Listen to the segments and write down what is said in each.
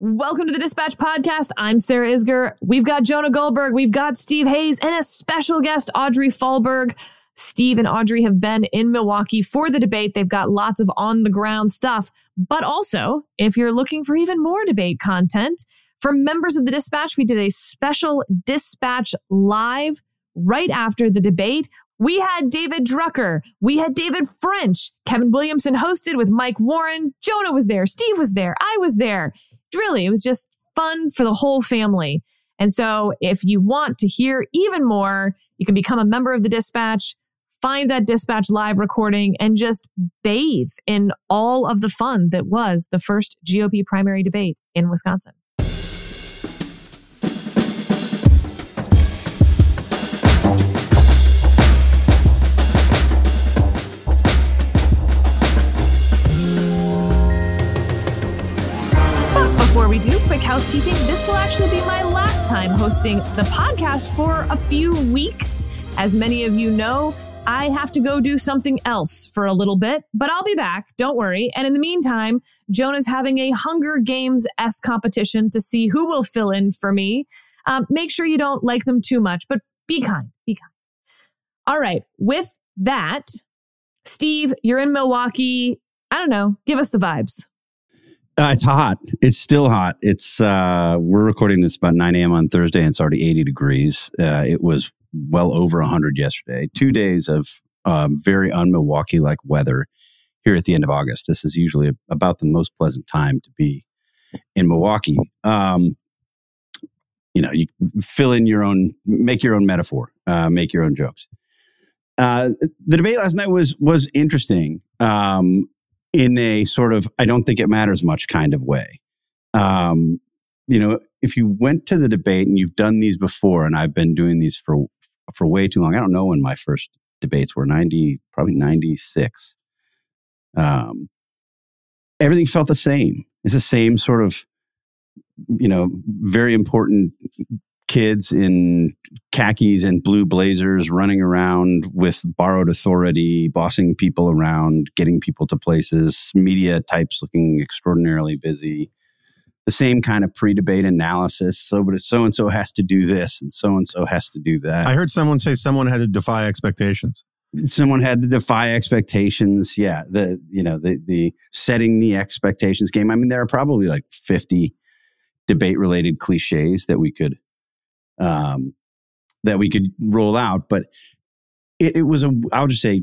Welcome to the Dispatch Podcast. I'm Sarah Isgur. We've got Jonah Goldberg, we've got Steve Hayes, and a special guest, Audrey Fahlberg. Steve and Audrey have been in Milwaukee for the debate. They've got lots of on the ground stuff. But also, if you're looking for even more debate content, for members of the Dispatch, we did a special Dispatch Live right after the debate. We had David Drucker. We had David French. Kevin Williamson hosted with Mike Warren. Jonah was there. Steve was there. I was there. Really, it was just fun for the whole family. And so if you want to hear even more, you can become a member of the Dispatch, find that Dispatch live recording, and just bathe in all of the fun that was the first GOP primary debate in Wisconsin. Time hosting the podcast for a few weeks. As many of you know, I have to go do something else for a little bit, but I'll be back. Don't worry. And in the meantime, Jonah's having a Hunger Games S competition to see who will fill in for me. Um, make sure you don't like them too much, but be kind. Be kind. All right. With that, Steve, you're in Milwaukee. I don't know. Give us the vibes. Uh, it's hot. It's still hot. It's uh, we're recording this about 9 a.m. on Thursday, and it's already 80 degrees. Uh, it was well over 100 yesterday. Two days of uh, very un-Milwaukee like weather here at the end of August. This is usually about the most pleasant time to be in Milwaukee. Um, you know, you fill in your own, make your own metaphor, uh, make your own jokes. Uh, the debate last night was was interesting. Um, in a sort of I don't think it matters much kind of way. Um, you know, if you went to the debate and you've done these before, and I've been doing these for for way too long. I don't know when my first debates were ninety, probably ninety six. Um, everything felt the same. It's the same sort of, you know, very important kids in khakis and blue blazers running around with borrowed authority, bossing people around, getting people to places, media types looking extraordinarily busy. The same kind of pre-debate analysis. So, but so and so has to do this, and so and so has to do that. I heard someone say someone had to defy expectations. Someone had to defy expectations. Yeah, the you know the the setting the expectations game. I mean, there are probably like fifty debate related cliches that we could um, that we could roll out. But it, it was a, I'll just say,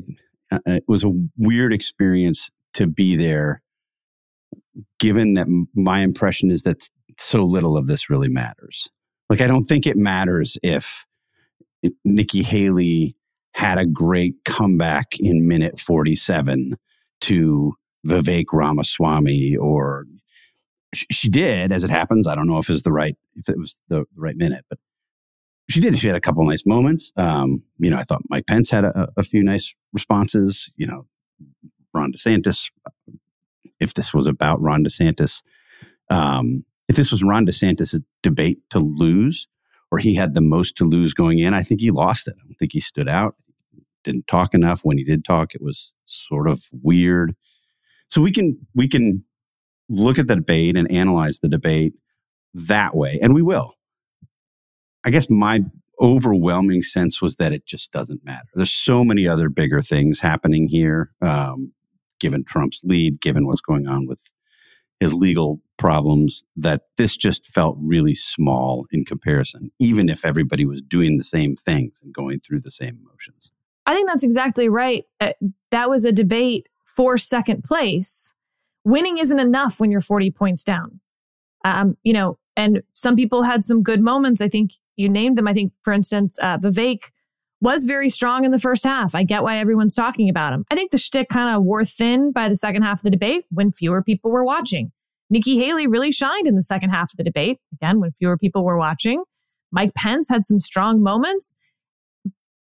uh, it was a weird experience to be there, given that my impression is that so little of this really matters. Like, I don't think it matters if Nikki Haley had a great comeback in minute 47 to Vivek Ramaswamy or she did as it happens. I don't know if it was the right, if it was the right minute, but she did. She had a couple nice moments. Um, you know, I thought Mike Pence had a, a, few nice responses. You know, Ron DeSantis. If this was about Ron DeSantis, um, if this was Ron DeSantis' debate to lose, or he had the most to lose going in, I think he lost it. I don't think he stood out. Didn't talk enough. When he did talk, it was sort of weird. So we can we can look at the debate and analyze the debate that way, and we will. I guess my overwhelming sense was that it just doesn't matter. There's so many other bigger things happening here, um, given Trump's lead, given what's going on with his legal problems, that this just felt really small in comparison, even if everybody was doing the same things and going through the same emotions. I think that's exactly right. Uh, that was a debate for second place. Winning isn't enough when you're 40 points down. Um, you know, and some people had some good moments. I think you named them. I think, for instance, uh, Vivek was very strong in the first half. I get why everyone's talking about him. I think the shtick kind of wore thin by the second half of the debate when fewer people were watching. Nikki Haley really shined in the second half of the debate, again, when fewer people were watching. Mike Pence had some strong moments,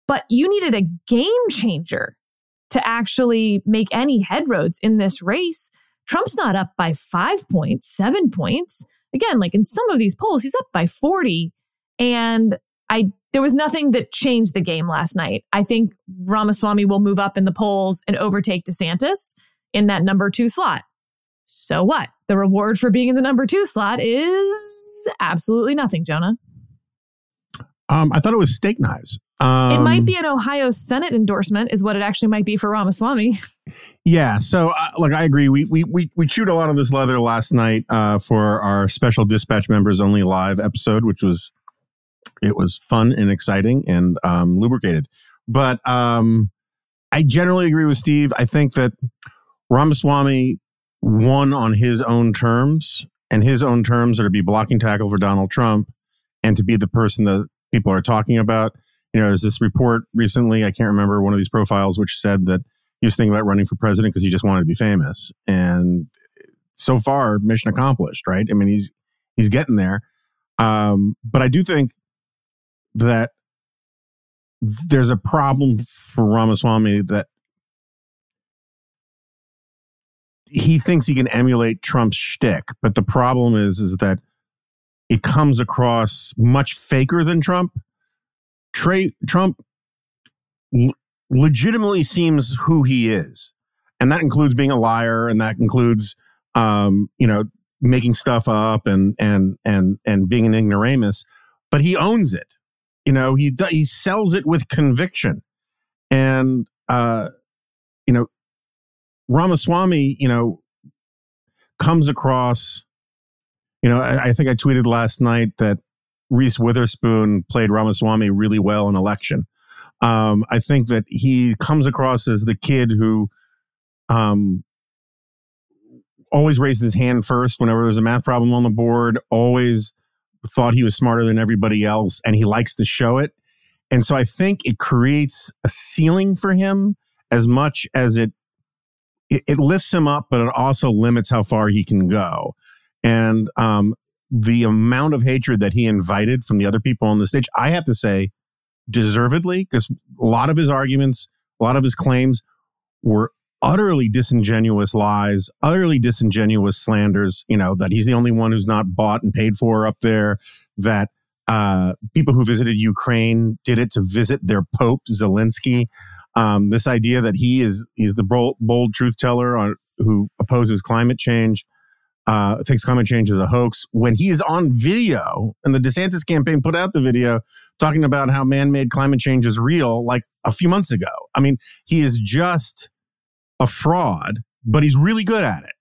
but you needed a game changer to actually make any headroads in this race. Trump's not up by five points, seven points. Again, like in some of these polls, he's up by 40. And I there was nothing that changed the game last night. I think Ramaswamy will move up in the polls and overtake DeSantis in that number two slot. So what? The reward for being in the number two slot is absolutely nothing, Jonah. Um, I thought it was steak knives. Um, it might be an Ohio Senate endorsement, is what it actually might be for Ramaswamy. Yeah. So, uh, look, I agree. We, we we we chewed a lot of this leather last night uh, for our special dispatch members only live episode, which was it was fun and exciting and um, lubricated. But um, I generally agree with Steve. I think that Ramaswamy won on his own terms, and his own terms are to be blocking tackle for Donald Trump and to be the person that people are talking about. You know, there's this report recently, I can't remember one of these profiles, which said that he was thinking about running for president because he just wanted to be famous. And so far, mission accomplished, right? I mean, he's he's getting there. Um, but I do think that there's a problem for Ramaswamy that he thinks he can emulate Trump's shtick, but the problem is is that it comes across much faker than Trump. Trey, Trump legitimately seems who he is. And that includes being a liar and that includes um, you know, making stuff up and and and and being an ignoramus, but he owns it. You know, he he sells it with conviction. And uh you know, Ramaswamy, you know, comes across you know, I, I think I tweeted last night that Reese Witherspoon played Ramaswamy really well in election. Um, I think that he comes across as the kid who um, always raised his hand first whenever there's a math problem on the board, always thought he was smarter than everybody else, and he likes to show it. And so I think it creates a ceiling for him as much as it, it, lifts him up, but it also limits how far he can go. And um, the amount of hatred that he invited from the other people on the stage, I have to say, deservedly, because a lot of his arguments, a lot of his claims were utterly disingenuous lies, utterly disingenuous slanders, you know, that he's the only one who's not bought and paid for up there, that uh, people who visited Ukraine did it to visit their Pope, Zelensky. Um, this idea that he is he's the bold, bold truth teller on, who opposes climate change uh, thinks climate change is a hoax when he is on video and the DeSantis campaign put out the video talking about how man made climate change is real like a few months ago. I mean, he is just a fraud, but he's really good at it.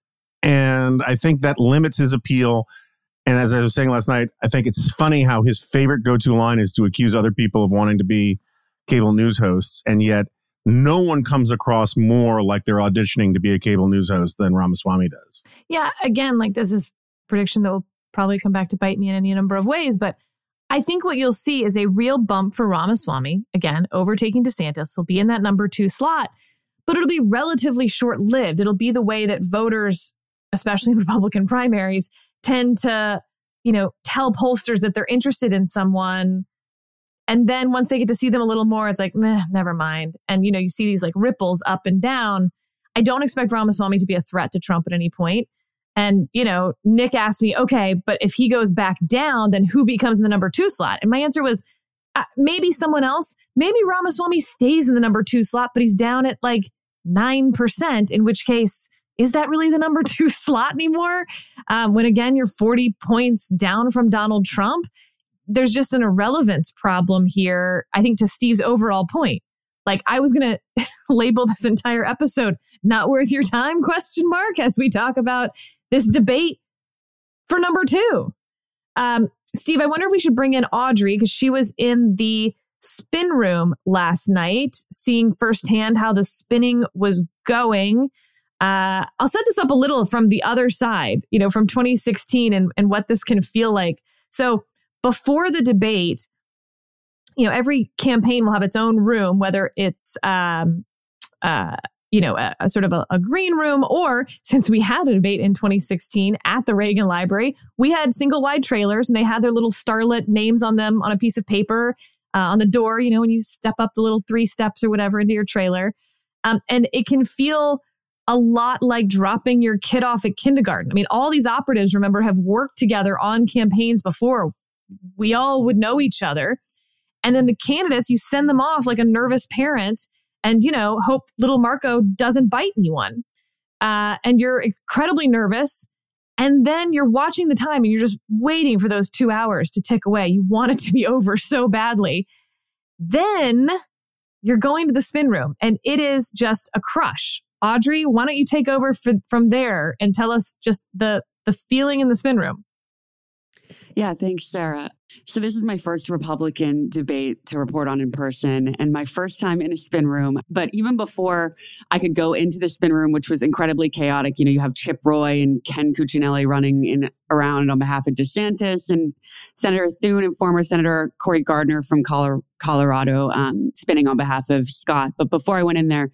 And I think that limits his appeal. And as I was saying last night, I think it's funny how his favorite go to line is to accuse other people of wanting to be cable news hosts. And yet no one comes across more like they're auditioning to be a cable news host than Ramaswamy does. Yeah, again, like this is prediction that will probably come back to bite me in any number of ways, but I think what you'll see is a real bump for Ramaswamy, again, overtaking DeSantis. He'll be in that number two slot, but it'll be relatively short lived. It'll be the way that voters, especially in Republican primaries, tend to, you know, tell pollsters that they're interested in someone and then once they get to see them a little more, it's like, meh, never mind. And, you know, you see these like ripples up and down. I don't expect Ramaswamy to be a threat to Trump at any point. And, you know, Nick asked me, okay, but if he goes back down, then who becomes in the number two slot? And my answer was, uh, maybe someone else. Maybe Ramaswamy stays in the number two slot, but he's down at like 9%, in which case, is that really the number two slot anymore? Um, when again, you're 40 points down from Donald Trump there's just an irrelevance problem here, I think, to Steve's overall point. Like I was gonna label this entire episode not worth your time question mark as we talk about this debate for number two. Um, Steve, I wonder if we should bring in Audrey because she was in the spin room last night, seeing firsthand how the spinning was going. Uh, I'll set this up a little from the other side, you know, from 2016 and, and what this can feel like. So before the debate, you know, every campaign will have its own room, whether it's, um, uh, you know, a, a sort of a, a, green room, or since we had a debate in 2016 at the Reagan Library, we had single wide trailers and they had their little starlet names on them on a piece of paper uh, on the door, you know, when you step up the little three steps or whatever into your trailer. Um, and it can feel a lot like dropping your kid off at kindergarten. I mean, all these operatives, remember, have worked together on campaigns before we all would know each other. And then the candidates, you send them off like a nervous parent and, you know, hope little Marco doesn't bite anyone. uh, and you're incredibly nervous. And then you're watching the time and you're just waiting for those two hours to tick away. You want it to be over so badly. Then you're going to the spin room and it is just a crush. Audrey, why don't you take over for, from there and tell us just the the feeling in the spin room? Yeah, thanks, Sarah. So, this is my first Republican debate to report on in person and my first time in a spin room. But even before I could go into the spin room, which was incredibly chaotic, you know, you have Chip Roy and Ken Cuccinelli running in around on behalf of DeSantis and Senator Thune and former Senator Cory Gardner from Colorado um, spinning on behalf of Scott. But before I went in there,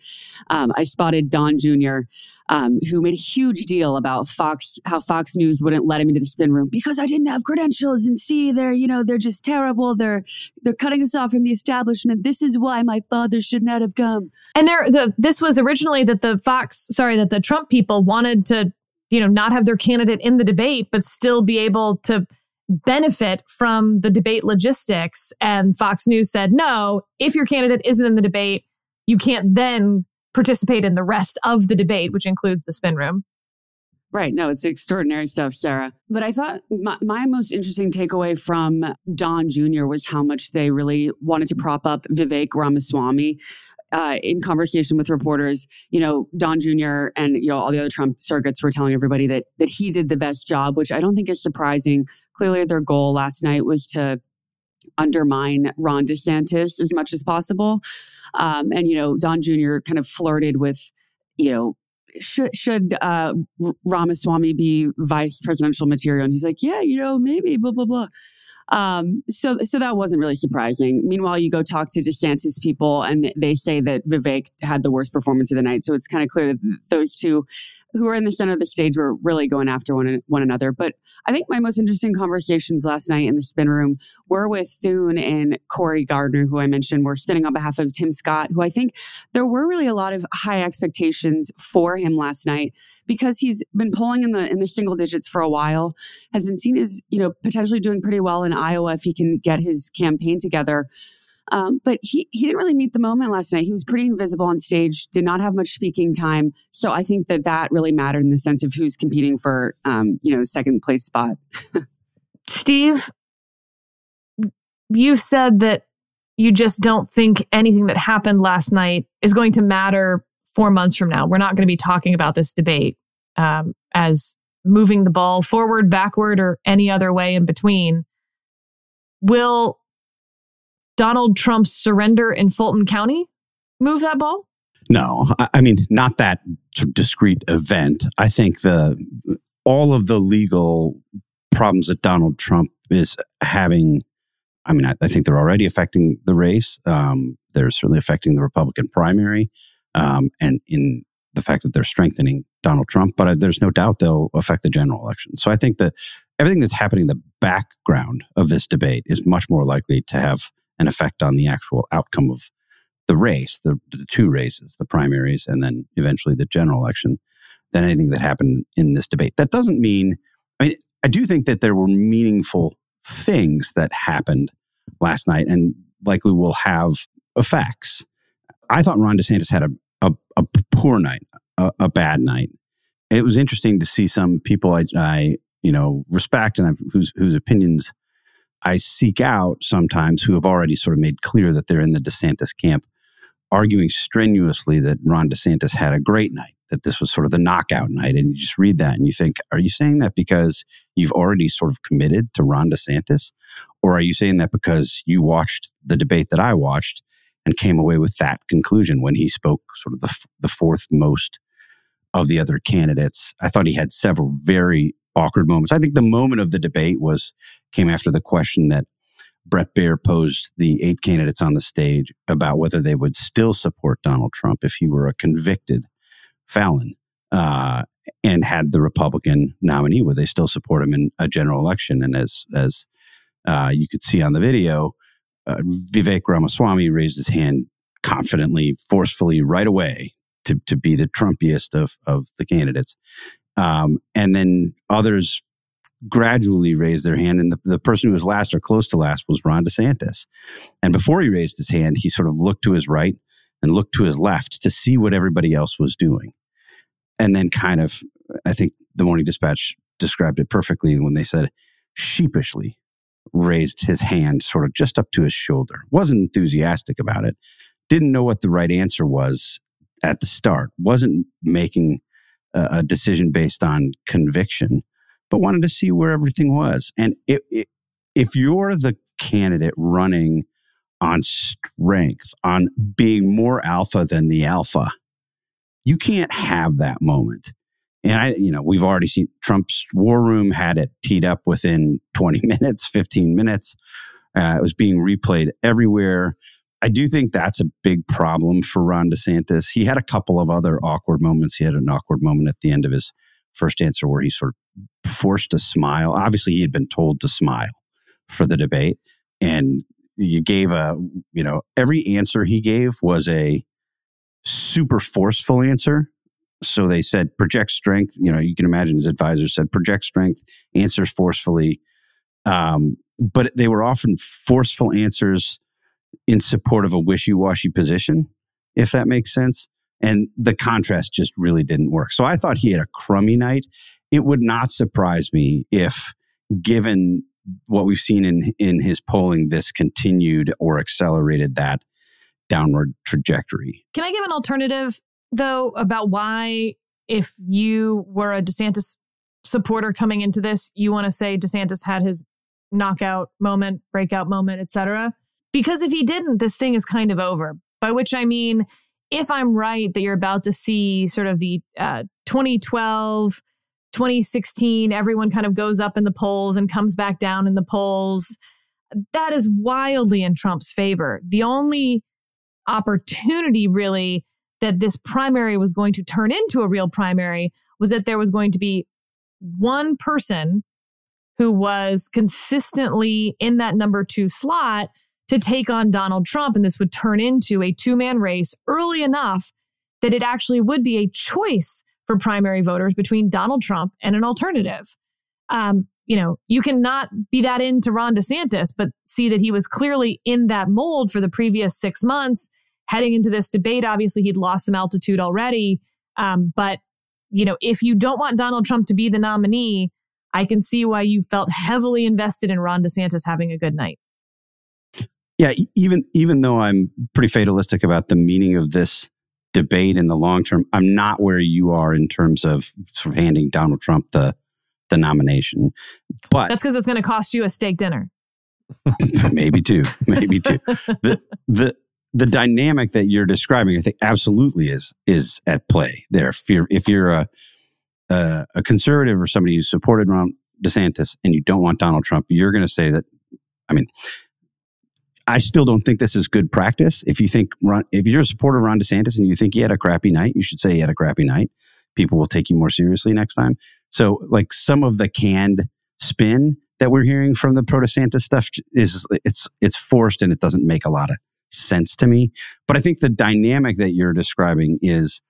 um, I spotted Don Jr um, who made a huge deal about Fox, how Fox News wouldn't let him into the spin room because I didn't have credentials. And see, they're you know they're just terrible. They're they're cutting us off from the establishment. This is why my father should not have come. And there, the this was originally that the Fox, sorry, that the Trump people wanted to you know not have their candidate in the debate, but still be able to benefit from the debate logistics. And Fox News said, no, if your candidate isn't in the debate, you can't then participate in the rest of the debate, which includes the spin room. Right. No, it's extraordinary stuff, Sarah. But I thought my, my, most interesting takeaway from Don Jr. was how much they really wanted to prop up Vivek Ramaswamy. Uh, in conversation with reporters, you know, Don Jr. and you know all the other Trump circuits were telling everybody that that he did the best job, which I don't think is surprising. Clearly, their goal last night was to undermine Ron DeSantis as much as possible. Um, and, you know, Don Jr. kind of flirted with, you know, should should uh, Ramaswamy be vice presidential material? And he's like, yeah, you know, maybe, blah, blah, blah. Um, so, so that wasn't really surprising. Meanwhile, you go talk to DeSantis people and they say that Vivek had the worst performance of the night. So it's kind of clear that those two who are in the center of the stage were really going after one, one another. But I think my most interesting conversations last night in the spin room were with Thune and Cory Gardner, who I mentioned were spinning on behalf of Tim Scott, who I think there were really a lot of high expectations for him last night because he's been polling in the in the single digits for a while, has been seen as, you know, potentially doing pretty well in Iowa if he can get his campaign together. Um, but he, he didn't really meet the moment last night. He was pretty invisible on stage, did not have much speaking time. So I think that that really mattered in the sense of who's competing for, um, you know, second place spot. Steve, you've said that you just don't think anything that happened last night is going to matter four months from now. We're not going to be talking about this debate um, as moving the ball forward, backward, or any other way in between. Will Donald Trump's surrender in Fulton County move that ball? No, I mean not that discrete event. I think the all of the legal problems that Donald Trump is having. I mean, I, I think they're already affecting the race. Um, they're certainly affecting the Republican primary, um, and in the fact that they're strengthening Donald Trump. But there's no doubt they'll affect the general election. So I think that everything that's happening in the background of this debate is much more likely to have an effect on the actual outcome of the race, the, the two races, the primaries, and then eventually the general election, than anything that happened in this debate. That doesn't mean, I mean, I do think that there were meaningful things that happened last night and likely will have effects. I thought Ron DeSantis had a, a, a poor night, a, a, bad night. It was interesting to see some people I, I you know, respect and I've, whose, whose opinions I seek out sometimes who have already sort of made clear that they're in the DeSantis camp, arguing strenuously that Ron DeSantis had a great night, that this was sort of the knockout night. And you just read that and you think, are you saying that because you've already sort of committed to Ron DeSantis? Or are you saying that because you watched the debate that I watched and came away with that conclusion when he spoke sort of the, the fourth most of the other candidates? I thought he had several very awkward moments. I think the moment of the debate was came after the question that Bret Baier posed the eight candidates on the stage about whether they would still support Donald Trump if he were a convicted felon uh, and had the Republican nominee. Would they still support him in a general election? And as as uh, you could see on the video, uh, Vivek Ramaswamy raised his hand confidently, forcefully, right away to to be the Trumpiest of of the candidates. Um, and then others gradually raised their hand. And the, the person who was last or close to last was Ron DeSantis. And before he raised his hand, he sort of looked to his right and looked to his left to see what everybody else was doing. and then kind of, I think the Morning Dispatch described it perfectly when they said sheepishly raised his hand sort of just up to his shoulder, wasn't enthusiastic about it, didn't know what the right answer was at the start, wasn't making a, decision based on conviction, but wanted to see where everything was. And it, it, if you're the candidate running on strength, on being more alpha than the alpha, you can't have that moment. And I, you know, we've already seen Trump's war room had it teed up within 20 minutes, 15 minutes. Uh, it was being replayed everywhere. I do think that's a big problem for Ron DeSantis. He had a couple of other awkward moments. He had an awkward moment at the end of his first answer where he sort of forced a smile. Obviously, he had been told to smile for the debate. And you gave a, you know, every answer he gave was a super forceful answer. So they said project strength. You know, you can imagine his advisor said project strength, answers forcefully. Um, but they were often forceful answers in support of a wishy washy position, if that makes sense. And the contrast just really didn't work. So I thought he had a crummy night. It would not surprise me if, given what we've seen in in his polling, this continued or accelerated that downward trajectory. Can I give an alternative though about why, if you were a DeSantis supporter coming into this, you want to say DeSantis had his knockout moment, breakout moment, etc. Because if he didn't, this thing is kind of over. By which I mean, if I'm right that you're about to see sort of the uh, 2012 2016, everyone kind of goes up in the polls and comes back down in the polls. That is wildly in Trump's favor. The only opportunity, really, that this primary was going to turn into a real primary was that there was going to be one person who was consistently in that number two slot to take on Donald Trump. And this would turn into a two man race early enough that it actually would be a choice for primary voters between Donald Trump and an alternative. Um, you know, you cannot be that into Ron DeSantis, but see that he was clearly in that mold for the previous six months. Heading into this debate, obviously he'd lost some altitude already. Um, but, you know, if you don't want Donald Trump to be the nominee, I can see why you felt heavily invested in Ron DeSantis having a good night. Yeah, even even though I'm pretty fatalistic about the meaning of this debate in the long term. I'm not where you are in terms of sort of handing Donald Trump the the nomination. But that's because it's going to cost you a steak dinner. maybe two, maybe two. The the the dynamic that you're describing, I think, absolutely is is at play there. If you're if you're a a, a conservative or somebody who supported Ron DeSantis and you don't want Donald Trump, you're going to say that. I mean, I still don't think this is good practice. If you think Ron, if you're a supporter of Ron DeSantis and you think he had a crappy night, you should say he had a crappy night. People will take you more seriously next time. So, like some of the canned spin that we're hearing from the pro DeSantis stuff is it's it's forced and it doesn't make a lot of sense to me. But I think the dynamic that you're describing is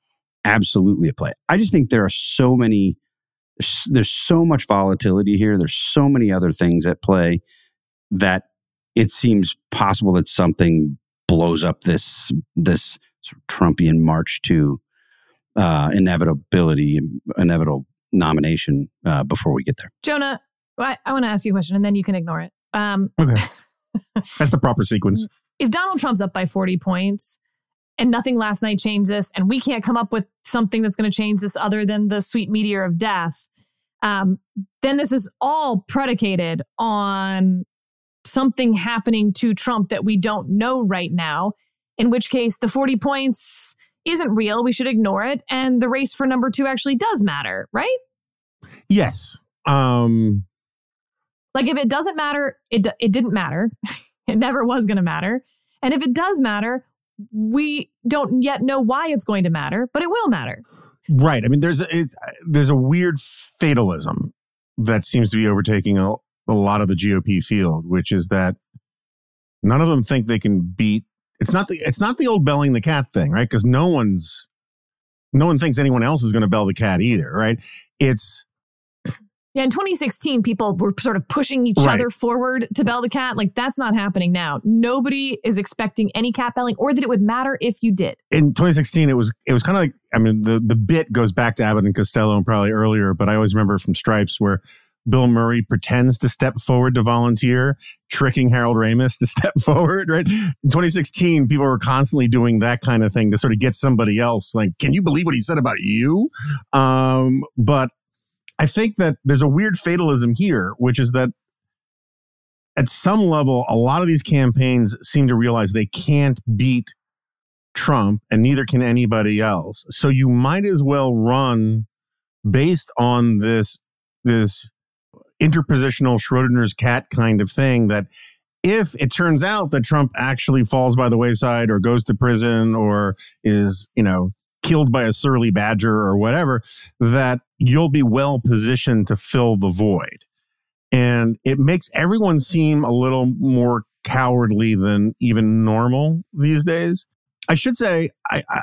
absolutely a play. I just think there are so many. There's so much volatility here. There's so many other things at play that it seems possible that something blows up this this sort of Trumpian march to uh, inevitability, inevitable nomination uh, before we get there. Jonah, I, I want to ask you a question, and then you can ignore it. Um, okay, that's the proper sequence. If Donald Trump's up by forty points, and nothing last night changed this, and we can't come up with something that's going to change this other than the sweet meteor of death, um, then this is all predicated on something happening to Trump that we don't know right now, in which case the 40 points isn't real. We should ignore it. And the race for number two actually does matter, right? Yes. Um, like if it doesn't matter, it, it didn't matter. it never was going to matter. And if it does matter, we don't yet know why it's going to matter, but it will matter. Right. I mean, there's a, it, there's a weird fatalism that seems to be overtaking a, a lot of the GOP field, which is that none of them think they can beat. It's not the it's not the old belling the cat thing, right? Because no one's no one thinks anyone else is going to bell the cat either, right? It's Yeah, in 2016, people were sort of pushing each Right. other forward to bell the cat. Like that's not happening now. Nobody is expecting any cat belling or that it would matter if you did. in 2016 it was it was kind of like i mean the the bit goes back to abbott and costello and probably earlier but i always remember from stripes where bill murray pretends to step forward to volunteer tricking harold ramis to step forward right? In 2016 people were constantly doing that kind of thing to sort of get somebody else. Like can you believe what he said about you? Um but i think that there's a weird fatalism here which is that at some level a lot of these campaigns seem to realize they can't beat Trump and neither can anybody else. So you might as well run based on this this interpositional Schrodinger's cat kind of thing that if it turns out that Trump actually falls by the wayside or goes to prison or is, you know, killed by a surly badger or whatever, that you'll be well positioned to fill the void. And it makes everyone seem a little more cowardly than even normal these days. I should say, I, I,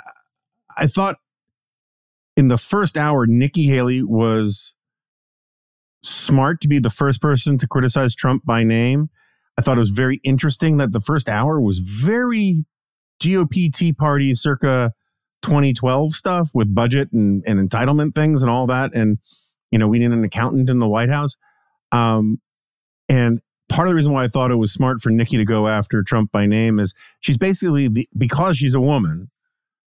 I thought in the first hour, Nikki Haley was smart to be the first person to criticize Trump by name. I thought it was very interesting that the first hour was very GOP Tea Party circa 2012 stuff with budget and, and entitlement things and all that. And, you know, we need an accountant in the White House. Um, and part of the reason why I thought it was smart for Nikki to go after Trump by name is she's basically the because she's a woman,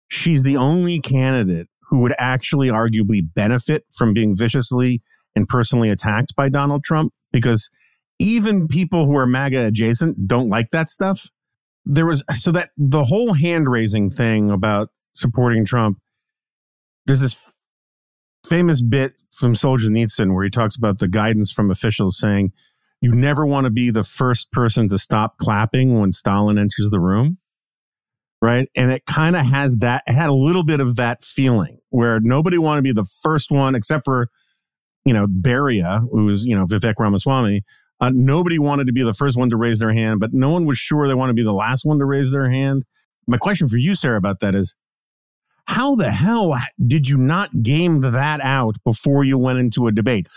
she's the only candidate who would actually arguably benefit from being viciously and personally attacked by Donald Trump because even people who are MAGA adjacent don't like that stuff. There was so that the whole hand raising thing about supporting Trump, there's this famous bit from Solzhenitsyn where he talks about the guidance from officials saying, you never want to be the first person to stop clapping when Stalin enters the room. Right. And it kind of has that, it had a little bit of that feeling where nobody wanted to be the first one, except for, you know, Beria, who was, you know, Vivek Ramaswamy. Uh, nobody wanted to be the first one to raise their hand, but no one was sure they want to be the last one to raise their hand. My question for you, Sarah, about that is how the hell did you not game that out before you went into a debate?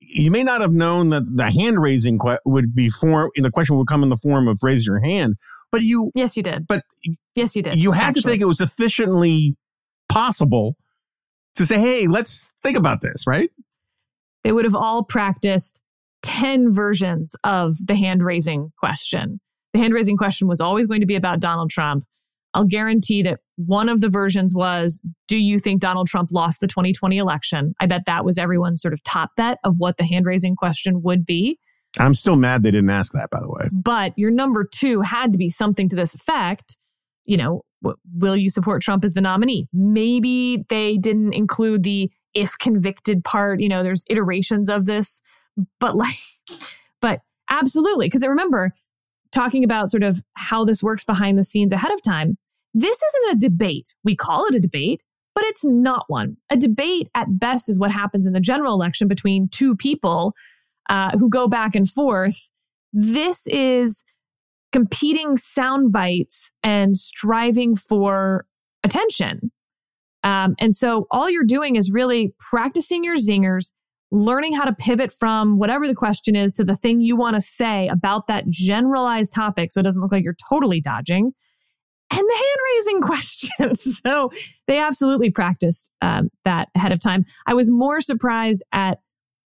You may not have known that the hand raising que- would be form, the question would come in the form of raise your hand, but you, Yes, you did. but Yes, you did. you had to think it was sufficiently possible to say, hey, let's think about this, right? They would have all practiced 10 versions of the hand raising question. The hand raising question was always going to be about Donald Trump. I'll guarantee that one of the versions was Do you think Donald Trump lost the 2020 election? I bet that was everyone's sort of top bet of what the hand raising question would be. I'm still mad they didn't ask that, by the way. But your number two had to be something to this effect. You know, w- will you support Trump as the nominee? Maybe they didn't include the if convicted part. You know, there's iterations of this, but like, but absolutely. Because remember, talking about sort of how this works behind the scenes ahead of time, this isn't a debate. We call it a debate, but it's not one. A debate at best is what happens in the general election between two people uh, who go back and forth. This is competing sound bites and striving for attention. Um, and so all you're doing is really practicing your zingers, learning how to pivot from whatever the question is to the thing you want to say about that generalized topic so it doesn't look like you're totally dodging. And the hand raising questions. so they absolutely practiced um, that ahead of time. I was more surprised at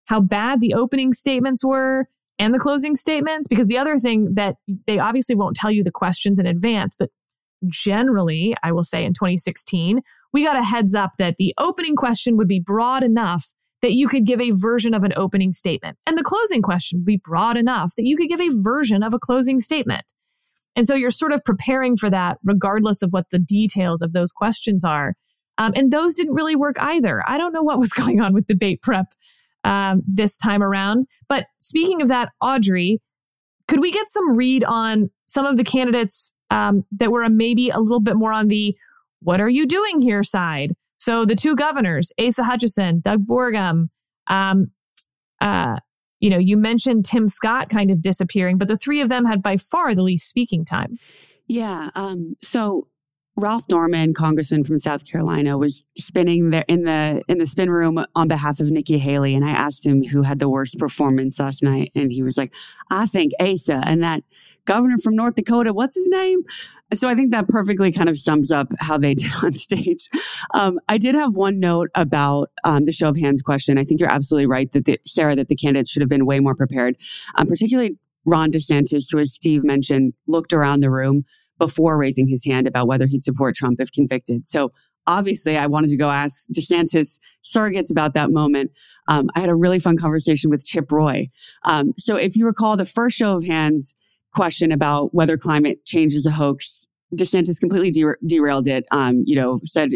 how bad the opening statements were and the closing statements because the other thing that they obviously won't tell you the questions in advance, but generally, I will say in 2016, we got a heads up that the opening question would be broad enough that you could give a version of an opening statement. And the closing question would be broad enough that you could give a version of a closing statement. And so you're sort of preparing for that, regardless of what the details of those questions are. Um, and those didn't really work either. I don't know what was going on with debate prep um, this time around. But speaking of that, Audrey, could we get some read on some of the candidates um, that were maybe a little bit more on the what are you doing here side? So the two governors, Asa Hutchinson, Doug Burgum, um, uh, you know, you mentioned Tim Scott kind of disappearing, but the three of them had by far the least speaking time. Yeah. Um, so Ralph Norman, congressman from South Carolina, was spinning there in the in the spin room on behalf of Nikki Haley, and I asked him who had the worst performance last night, and he was like, "I think Asa." And that governor from North Dakota, what's his name? So I think that perfectly kind of sums up how they did on stage. Um, I did have one note about um, the show of hands question. I think you're absolutely right that the, Sarah that the candidates should have been way more prepared, um, particularly Ron DeSantis, who, as Steve mentioned, looked around the room before raising his hand about whether he'd support Trump if convicted. So obviously, I wanted to go ask DeSantis surrogates about that moment. Um, I had a really fun conversation with Chip Roy. Um, so if you recall, the first show of hands question about whether climate change is a hoax, DeSantis completely der- derailed it. Um, you know, said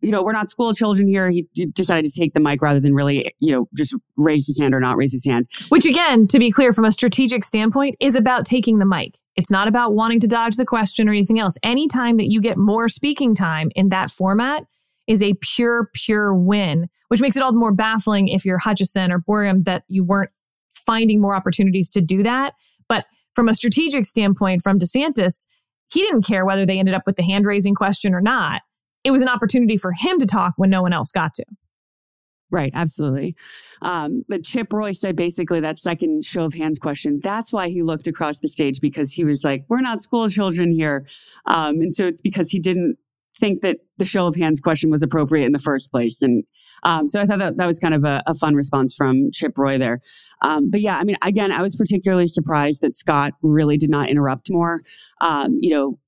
you know, we're not school children here. He decided to take the mic rather than really, you know, just raise his hand or not raise his hand. Which, again, to be clear, from a strategic standpoint, is about taking the mic. It's not about wanting to dodge the question or anything else. Anytime that you get more speaking time in that format is a pure, pure win, which makes it all the more baffling if you're Hutchinson or Burgum that you weren't finding more opportunities to do that. But from a strategic standpoint, from DeSantis, he didn't care whether they ended up with the hand raising question or not it was an opportunity for him to talk when no one else got to. Right, absolutely. Um, but Chip Roy said basically that second show of hands question. That's why he looked across the stage because he was like, "We're not school children here," um, and so it's because he didn't think that the show of hands question was appropriate in the first place. And um, so I thought that that was kind of a, a fun response from Chip Roy there. Um, but yeah, I mean, again, I was particularly surprised that Scott really did not interrupt more. Um, you know,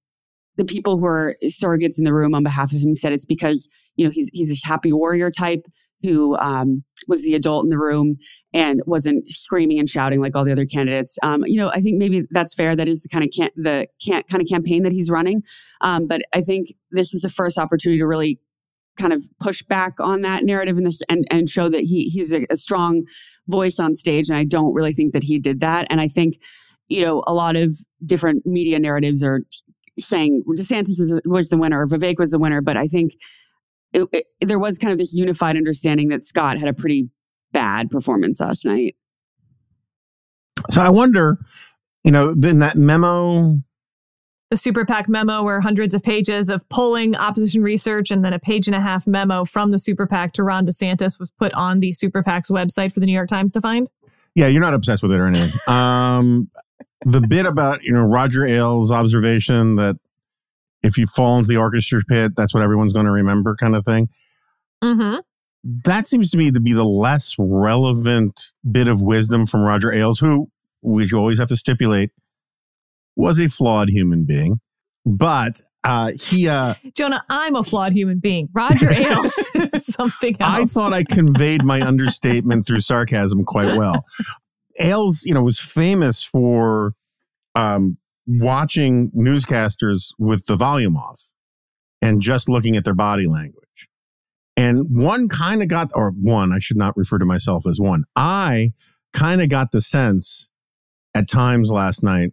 the people who are surrogates in the room on behalf of him said it's because you know he's he's this happy warrior type who um, was the adult in the room and wasn't screaming and shouting like all the other candidates. Um, you know, I think maybe that's fair. That is the kind of can- the can- kind of campaign that he's running. Um, but I think this is the first opportunity to really kind of push back on that narrative and this and, and show that he he's a, a strong voice on stage. And I don't really think that he did that. And I think you know a lot of different media narratives are saying DeSantis was the winner, Vivek was the winner, but I think it, it, there was kind of this unified understanding that Scott had a pretty bad performance last night. So I wonder, you know, in that memo, the super PAC memo, where hundreds of pages of polling, opposition research, and then a page and a half memo from the super PAC to Ron DeSantis was put on the super PAC's website for the New York Times to find. Yeah, you're not obsessed with it or anything. Um, the bit about you know Roger Ailes' observation that if you fall into the orchestra pit, that's what everyone's going to remember, kind of thing. Mm-hmm. That seems to me to be the less relevant bit of wisdom from Roger Ailes, who, which you always have to stipulate, was a flawed human being. But uh, he, uh, Jonah, I'm a flawed human being. Roger Ailes is something else. I thought I conveyed my understatement through sarcasm quite well. Ailes, you know, was famous for um, watching newscasters with the volume off and just looking at their body language. And one kind of got, or one, I should not refer to myself as one. I kind of got the sense at times last night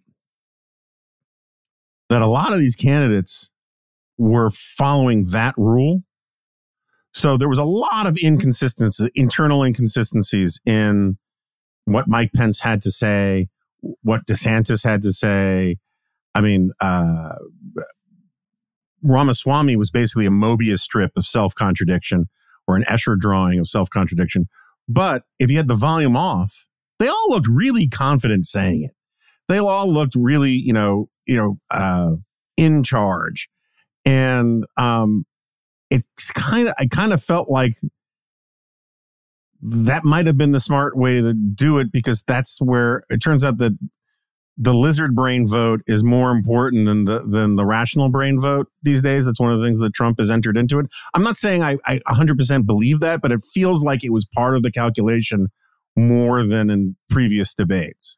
that a lot of these candidates were following that rule. So there was a lot of inconsistencies, internal inconsistencies in what Mike Pence had to say, what DeSantis had to say. I mean, uh, Ramaswamy was basically a Mobius strip of self contradiction or an Escher drawing of self contradiction. But if you had the volume off, they all looked really confident saying it. They all looked really, you know, you know, uh, in charge. And um, it's kind of, I kind of felt like that might have been the smart way to do it because that's where it turns out that the lizard brain vote is more important than the than the rational brain vote these days. That's one of the things that Trump has entered into it. I'm not saying I, I 100% believe that, but it feels like it was part of the calculation more than in previous debates.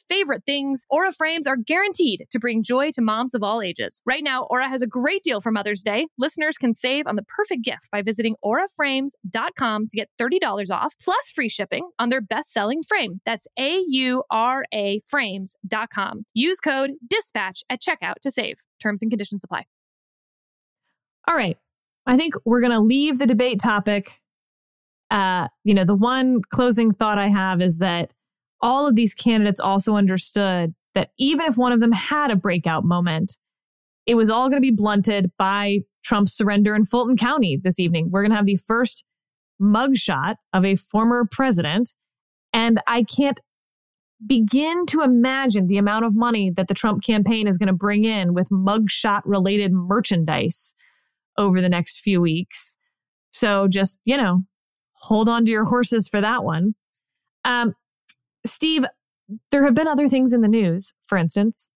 favorite things, Aura frames are guaranteed to bring joy to moms of all ages. Right now, Aura has a great deal for Mother's Day. Listeners can save on the perfect gift by visiting auraframes.com to get $30 off plus free shipping on their best-selling frame. That's A U R A frames.com. Use code dispatch at checkout to save. Terms and conditions apply. All right. I think we're going to leave the debate topic. Uh, you know, the one closing thought I have is that all of these candidates also understood that even if one of them had a breakout moment, it was all going to be blunted by Trump's surrender in Fulton County this evening. We're going to have the first mugshot of a former president. And I can't begin to imagine the amount of money that the Trump campaign is going to bring in with mugshot related merchandise over the next few weeks. So just, you know, hold on to your horses for that one. Um, Steve, there have been other things in the news. For instance,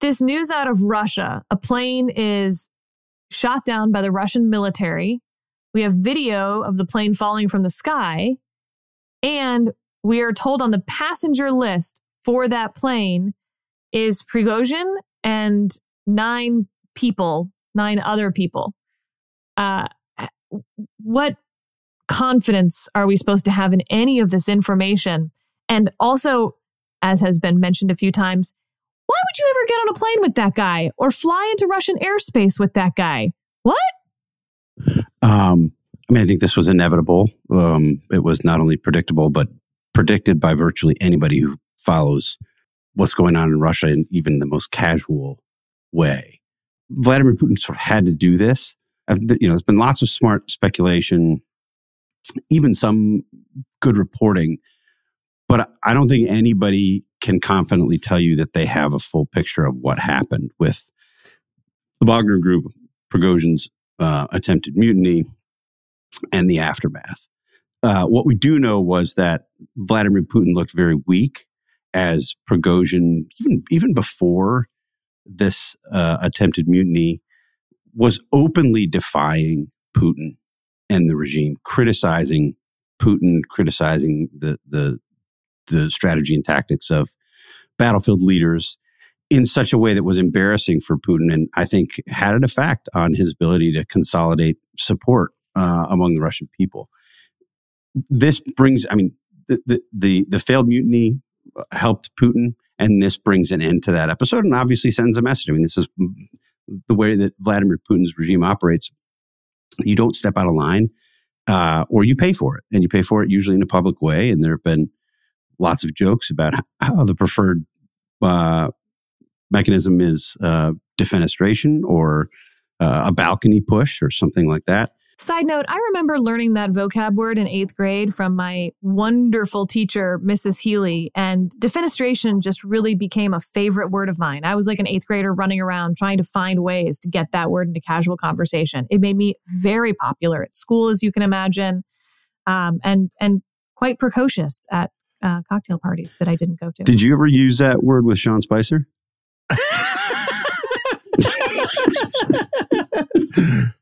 this news out of Russia a plane is shot down by the Russian military. We have video of the plane falling from the sky. And we are told on the passenger list for that plane is Prigozhin and nine people, nine other people. Uh, what confidence are we supposed to have in any of this information? And also, as has been mentioned a few times, why would you ever get on a plane with that guy or fly into Russian airspace with that guy? What? Um, I mean, I think this was inevitable. Um, it was not only predictable, but predicted by virtually anybody who follows what's going on in Russia in even the most casual way. Vladimir Putin sort of had to do this. You know, there's been lots of smart speculation, even some good reporting, but I don't think anybody can confidently tell you that they have a full picture of what happened with the Wagner Group, Prigozhin's uh, attempted mutiny, and the aftermath. Uh, what we do know was that Vladimir Putin looked very weak as Prigozhin, even even before this uh, attempted mutiny, was openly defying Putin and the regime, criticizing Putin, criticizing the the the strategy and tactics of battlefield leaders in such a way that was embarrassing for Putin, and I think had an effect on his ability to consolidate support uh, among the Russian people. This brings, I mean, the, the the the failed mutiny helped Putin, and this brings an end to that episode, and obviously sends a message. I mean, this is the way that Vladimir Putin's regime operates. You don't step out of line, uh, or you pay for it, and you pay for it usually in a public way. And there have been lots of jokes about how the preferred uh, mechanism is uh, defenestration or uh, a balcony push or something like that. Side note, I remember learning that vocab word in eighth grade from my wonderful teacher, Mrs. Healy, and defenestration just really became a favorite word of mine. I was like an eighth grader running around trying to find ways to get that word into casual conversation. It made me very popular at school, as you can imagine, um, and and quite precocious at uh, cocktail parties that I didn't go to. Did you ever use that word with Sean Spicer?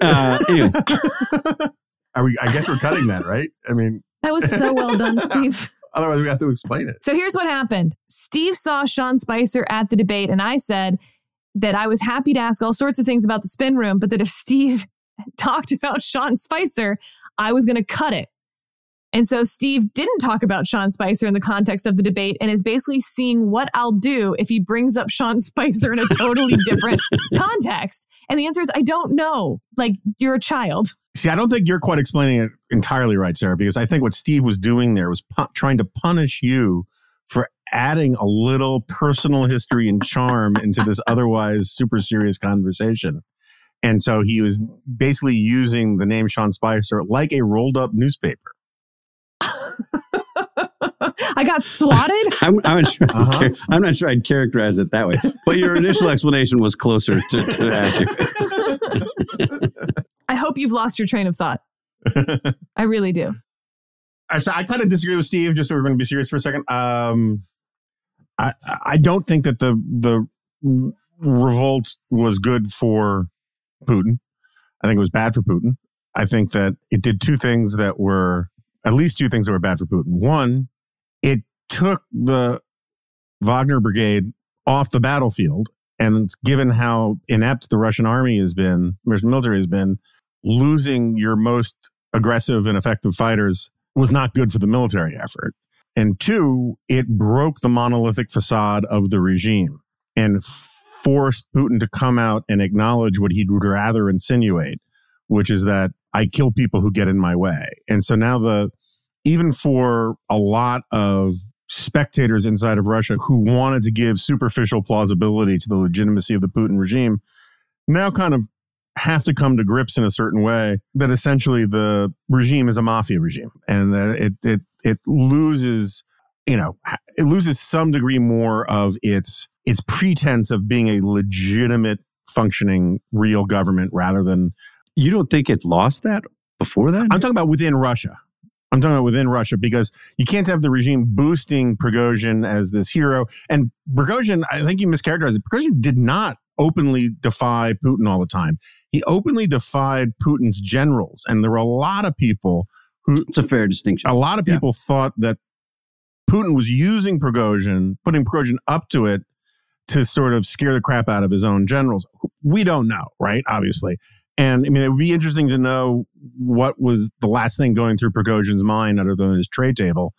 uh, anyway. Are we, I guess we're cutting that, right? I mean, that was so well done, Steve. Otherwise, we have to explain it. So here's what happened Steve saw Sean Spicer at the debate, and I said that I was happy to ask all sorts of things about the spin room, but that if Steve talked about Sean Spicer, I was going to cut it. And so Steve didn't talk about Sean Spicer in the context of the debate and is basically seeing what I'll do if he brings up Sean Spicer in a totally different context. And the answer is I don't know. Like you're a child. See, I don't think you're quite explaining it entirely right, Sarah, because I think what Steve was doing there was pu- trying to punish you for adding a little personal history and charm into this otherwise super serious conversation. And so he was basically using the name Sean Spicer like a rolled up newspaper. I got swatted. I'm, I'm, not sure I'd Uh-huh. char- I'm not sure I'd characterize it that way, but your initial explanation was closer to, to accurate. I hope you've lost your train of thought. I really do. I, so I kind of disagree with Steve. Just so we're going to be serious for a second. Um, I I don't think that the the revolt was good for Putin. I think it was bad for Putin. I think that it did two things that were at least two things that were bad for Putin. One, it took the Wagner brigade off the battlefield, and given how inept the Russian army has been, Russian military has been, losing your most aggressive and effective fighters was not good for the military effort. And two, it broke the monolithic facade of the regime and forced Putin to come out and acknowledge what he would rather insinuate, which is that I kill people who get in my way. And so now the even for a lot of spectators inside of Russia who wanted to give superficial plausibility to the legitimacy of the Putin regime, now kind of have to come to grips in a certain way that essentially the regime is a mafia regime and that it it it loses you know it loses some degree more of its its pretense of being a legitimate functioning real government rather than You don't think it lost that before that? I'm talking about within Russia. I'm talking about within Russia because you can't have the regime boosting Prigozhin as this hero. And Prigozhin, I think you mischaracterized it. Prigozhin did not openly defy Putin all the time. He openly defied Putin's generals. And there were a lot of people who, it's a fair distinction. a lot of Yeah. people thought that Putin was using Prigozhin, putting Prigozhin up to it to sort of scare the crap out of his own generals. We don't know, right? Obviously. And I mean, it would be interesting to know what was the last thing going through Prigozhin's mind other than his tray table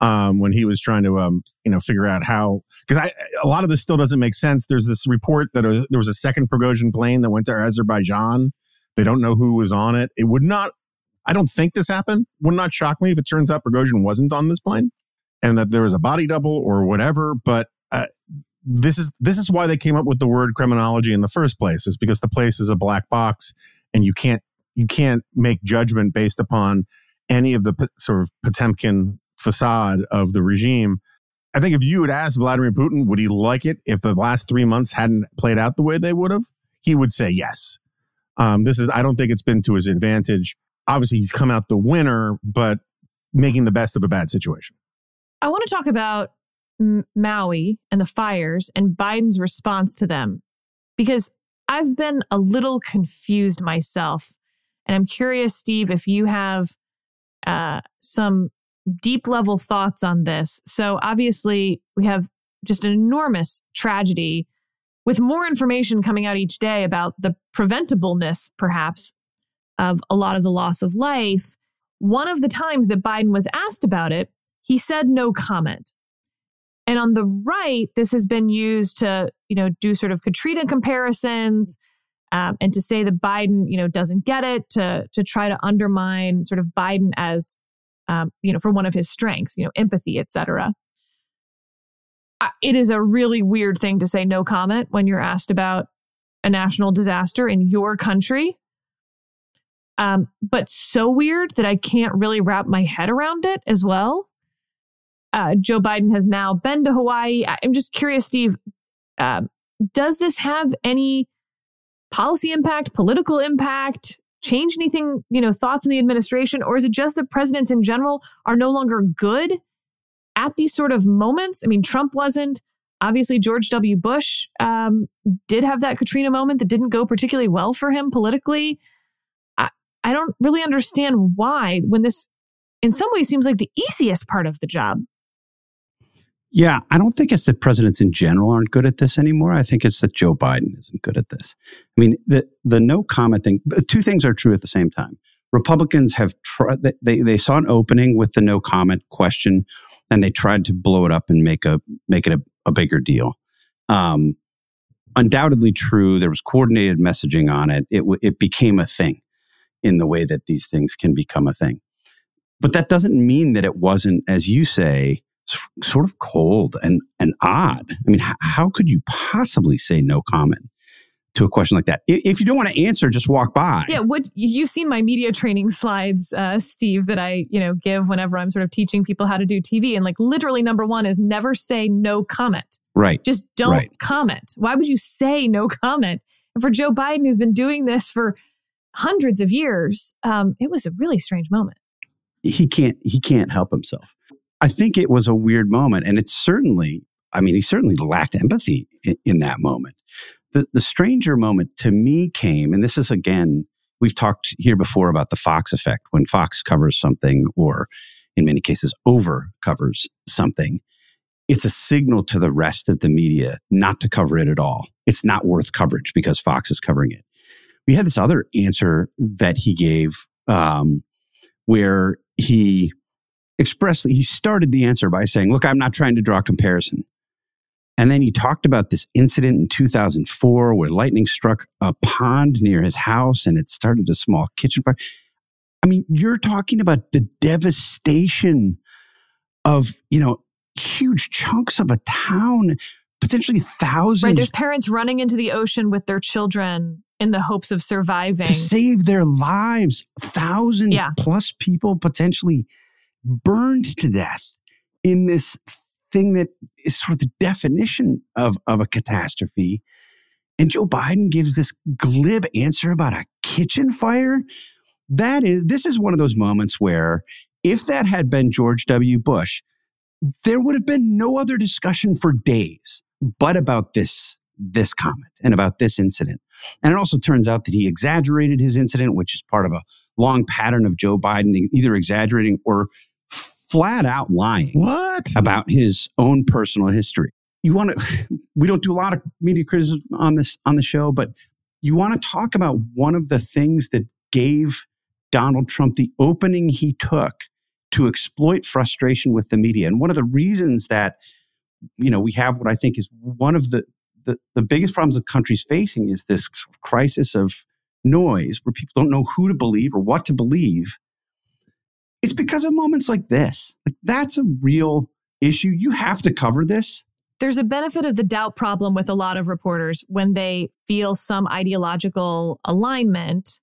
um, when he was trying to, um, you know, figure out how. Because a lot of this still doesn't make sense. There's this report that uh there was a second Prigozhin plane that went to Azerbaijan. They don't know who was on it. It would not. I don't think this happened. Would not shock me if it turns out Prigozhin wasn't on this plane, and that there was a body double or whatever. But uh, this is this is why they came up with the word Kremlinology in the first place. Is because the place is a black box, and you can't you can't make judgment based upon any of the p- sort of Potemkin facade of the regime. I think if you had asked Vladimir Putin, would he like it if the last three months hadn't played out the way they would have? He would say yes. Um, this is I don't think it's been to his advantage. Obviously, he's come out the winner, but making the best of a bad situation. I want to talk about M- Maui and the fires and Biden's response to them because I've been a little confused myself. And I'm curious, Steve, if you have uh, some deep level thoughts on this. So, obviously, we have just an enormous tragedy with more information coming out each day about the preventableness, perhaps, of a lot of the loss of life. One of the times that Biden was asked about it, he said no comment. And on the right, this has been used to, you know, do sort of Katrina comparisons um, and to say that Biden, you know, doesn't get it, to to try to undermine sort of Biden as, um, you know, for one of his strengths, you know, empathy, et cetera. It is a really weird thing to say no comment when you're asked about a national disaster in your country. Um, but so weird that I can't really wrap my head around it as well uh, Joe Biden has now been to Hawaii. I'm just curious, Steve, um, does this have any policy impact, political impact, change anything, you know, thoughts in the administration? Or is it just that presidents in general are no longer good at these sort of moments? I mean, Trump wasn't. Obviously, George W. Bush um, did have that Katrina moment that didn't go particularly well for him politically. I, I don't really understand why, when this in some ways seems like the easiest part of the job. Yeah, I don't think it's that presidents in general aren't good at this anymore. I think it's that Joe Biden isn't good at this. I mean, the the no comment thing. Two things are true at the same time. Republicans have tried. They they saw an opening with the no comment question, and they tried to blow it up and make a make it a, a bigger deal. Um, undoubtedly true. There was coordinated messaging on it. It it became a thing in the way that these things can become a thing. But that doesn't mean that it wasn't, as you say, sort of cold and and odd. I mean, h- how could you possibly say no comment to a question like that. If you don't want to answer, just walk by. Yeah, what you've seen my media training slides, uh, Steve, that I you know give whenever I'm sort of teaching people how to do TV, and like literally number one is never say no comment. Right. Just don't Right. comment. Why would you say no comment? And for Joe Biden, who's been doing this for hundreds of years, um, it was a really strange moment. he can't he can't help himself. I think it was a weird moment, and it's certainly. I mean, he certainly lacked empathy in, in that moment. The the stranger moment to me came, and this is again we've talked here before about the Fox effect when Fox covers something, or in many cases over covers something. It's a signal to the rest of the media not to cover it at all. It's not worth coverage because Fox is covering it. We had this other answer that he gave um, where he expressly he started the answer by saying look i'm not trying to draw a comparison and then he talked about this incident in 2004 where lightning struck a pond near his house and it started a small kitchen fire i mean you're talking about the devastation of you know huge chunks of a town potentially thousands Right? There's parents running into the ocean with their children in the hopes of surviving. to save their lives. Thousand Yeah. plus people potentially burned to death in this thing that is sort of the definition of, of a catastrophe. And Joe Biden gives this glib answer about a kitchen fire. That is, this is one of those moments where if that had been George W. Bush, there would have been no other discussion for days but about this this comment and about this incident. And it also turns out that he exaggerated his incident, which is part of a long pattern of Joe Biden either exaggerating or flat out lying What? about his own personal history. You want to we don't do a lot of media criticism on this on the show, but you want to talk about one of the things that gave Donald Trump the opening he took to exploit frustration with the media. And one of the reasons that you know we have what I think is one of the the, the biggest problems the country's facing is this crisis of noise where people don't know who to believe or what to believe. It's because of moments like this. Like that's a real issue. You have to cover this. there's a benefit of the doubt problem with a lot of reporters when they feel some ideological alignment.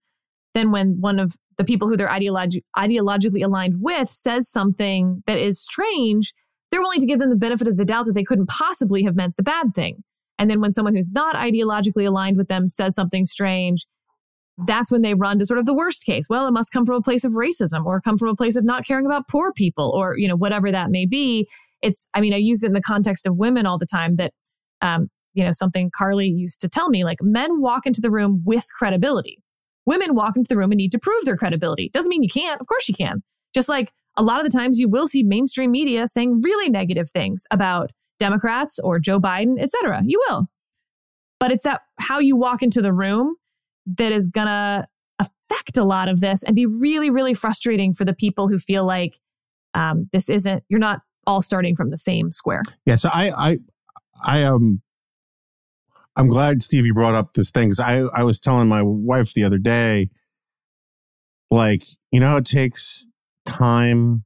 Then, when one of the people who they're ideologi- ideologically aligned with says something that is strange, they're willing to give them the benefit of the doubt that they couldn't possibly have meant the bad thing. And then, when someone who's not ideologically aligned with them says something strange, that's when they run to sort of the worst case. Well, it must come from a place of racism or come from a place of not caring about poor people or, you know, whatever that may be. It's i mean i use it in the context of women all the time that um, you know something carly used to tell me like men walk into the room with credibility. Women walk into the room and need to prove their credibility. Doesn't mean you can't. Of course you can. Just like a lot of the times you will see mainstream media saying really negative things about democrats or joe biden etc you will. But it's that how you walk into the room that is gonna affect a lot of this and be really really frustrating for the people who feel like um, this isn't you're not all starting from the same square. Yeah, so I I I um I'm glad Stevie brought up this thing because I I was telling my wife the other day, like you know, it takes time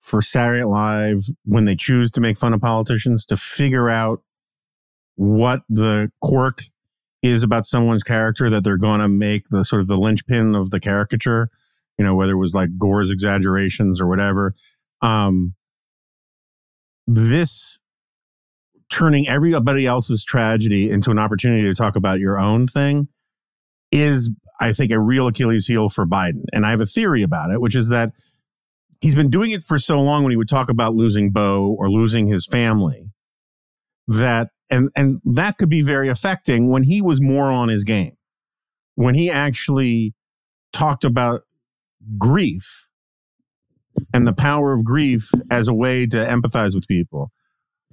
for Saturday Night Live when they choose to make fun of politicians to figure out what the quirk is about someone's character that they're going to make the sort of the linchpin of the caricature. You know, whether it was like Gore's exaggerations or whatever. Um, this turning everybody else's tragedy into an opportunity to talk about your own thing is, I think, a real Achilles heel for Biden. And I have a theory about it, which is that he's been doing it for so long when he would talk about losing Bo or losing his family that and and that could be very affecting when he was more on his game. When he actually talked about grief and the power of grief as a way to empathize with people.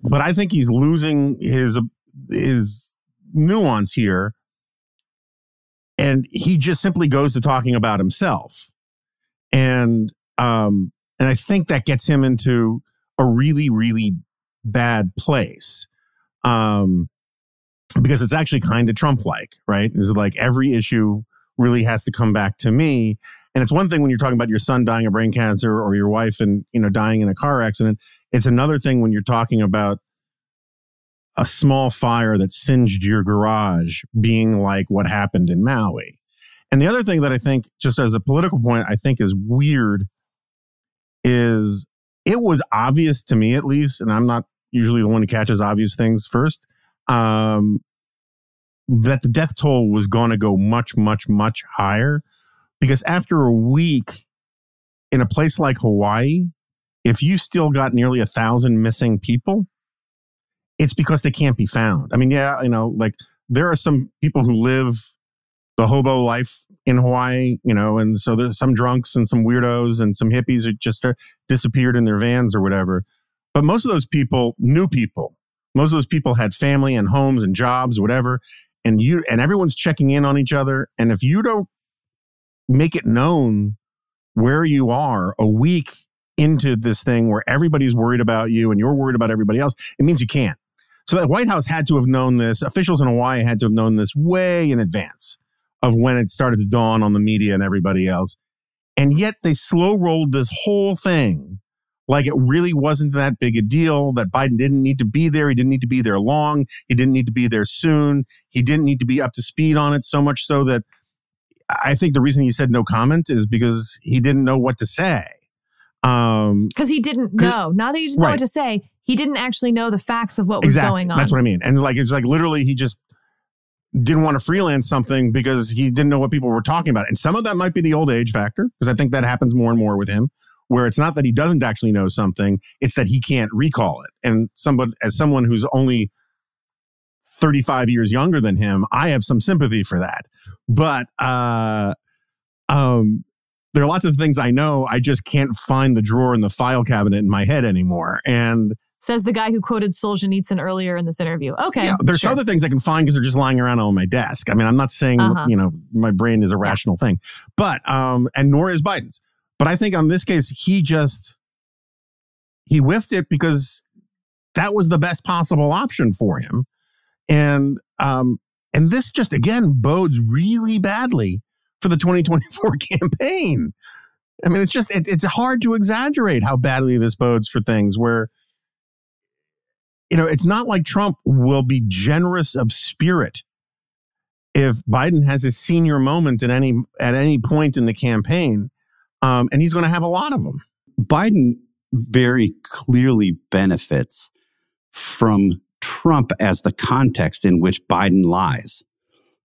But I think he's losing his his nuance here, and he just simply goes to talking about himself, and um, and I think that gets him into a really really bad place, um, because it's actually kind of Trump like, right? Is like every issue really has to come back to me, and it's one thing when you're talking about your son dying of brain cancer or your wife and you know dying in a car accident. It's another thing when you're talking about a small fire that singed your garage being like what happened in Maui. And the other thing that I think, just as a political point, I think is weird is it was obvious to me, at least, and I'm not usually the one who catches obvious things first, um, that the death toll was going to go much, much, much higher. Because after a week in a place like Hawaii, if you still got nearly a thousand missing people, it's because they can't be found. I mean, yeah, you know, like there are some people who live the hobo life in Hawaii, you know, and so there's some drunks and some weirdos and some hippies that just are disappeared in their vans or whatever. But most of those people, new people, most of those people had family and homes and jobs, whatever. And you and everyone's checking in on each other. And if you don't make it known where you are a week into this thing where everybody's worried about you and you're worried about everybody else, it means you can't. So the White House had to have known this. Officials in Hawaii had to have known this way in advance of when it started to dawn on the media and everybody else. And yet they slow rolled this whole thing like it really wasn't that big a deal, that Biden didn't need to be there. He didn't need to be there long. He didn't need to be there soon. He didn't need to be up to speed on it so much so that I think the reason he said no comment is because he didn't know what to say. Um, Because he didn't know. Not that he didn't know what to say, he didn't actually know the facts of what was exactly. going on. That's what I mean. And like, it's like literally he just didn't want to freelance something because he didn't know what people were talking about. And some of that might be the old age factor, because I think that happens more and more with him, where it's not that he doesn't actually know something, it's that he can't recall it. And somebody, as someone who's only 35 years younger than him, I have some sympathy for that. But uh um there are lots of things I know. I just can't find the drawer in the file cabinet in my head anymore. And Says the guy who quoted Solzhenitsyn earlier in this interview. Okay. yeah, there's sure. other things I can find because they're just lying around on my desk. I mean, I'm not saying Uh-huh. you know my brain is a rational thing, but um, and nor is Biden's. But I think on this case, he just he whiffed it because that was the best possible option for him, and um, and this just again bodes really badly for the 2024 campaign. I mean, it's just it, it's hard to exaggerate how badly this bodes for things where you know, it's not like Trump will be generous of spirit if Biden has a senior moment at any at any point in the campaign, um, and he's going to have a lot of them. Biden very clearly benefits from Trump as the context in which Biden lies,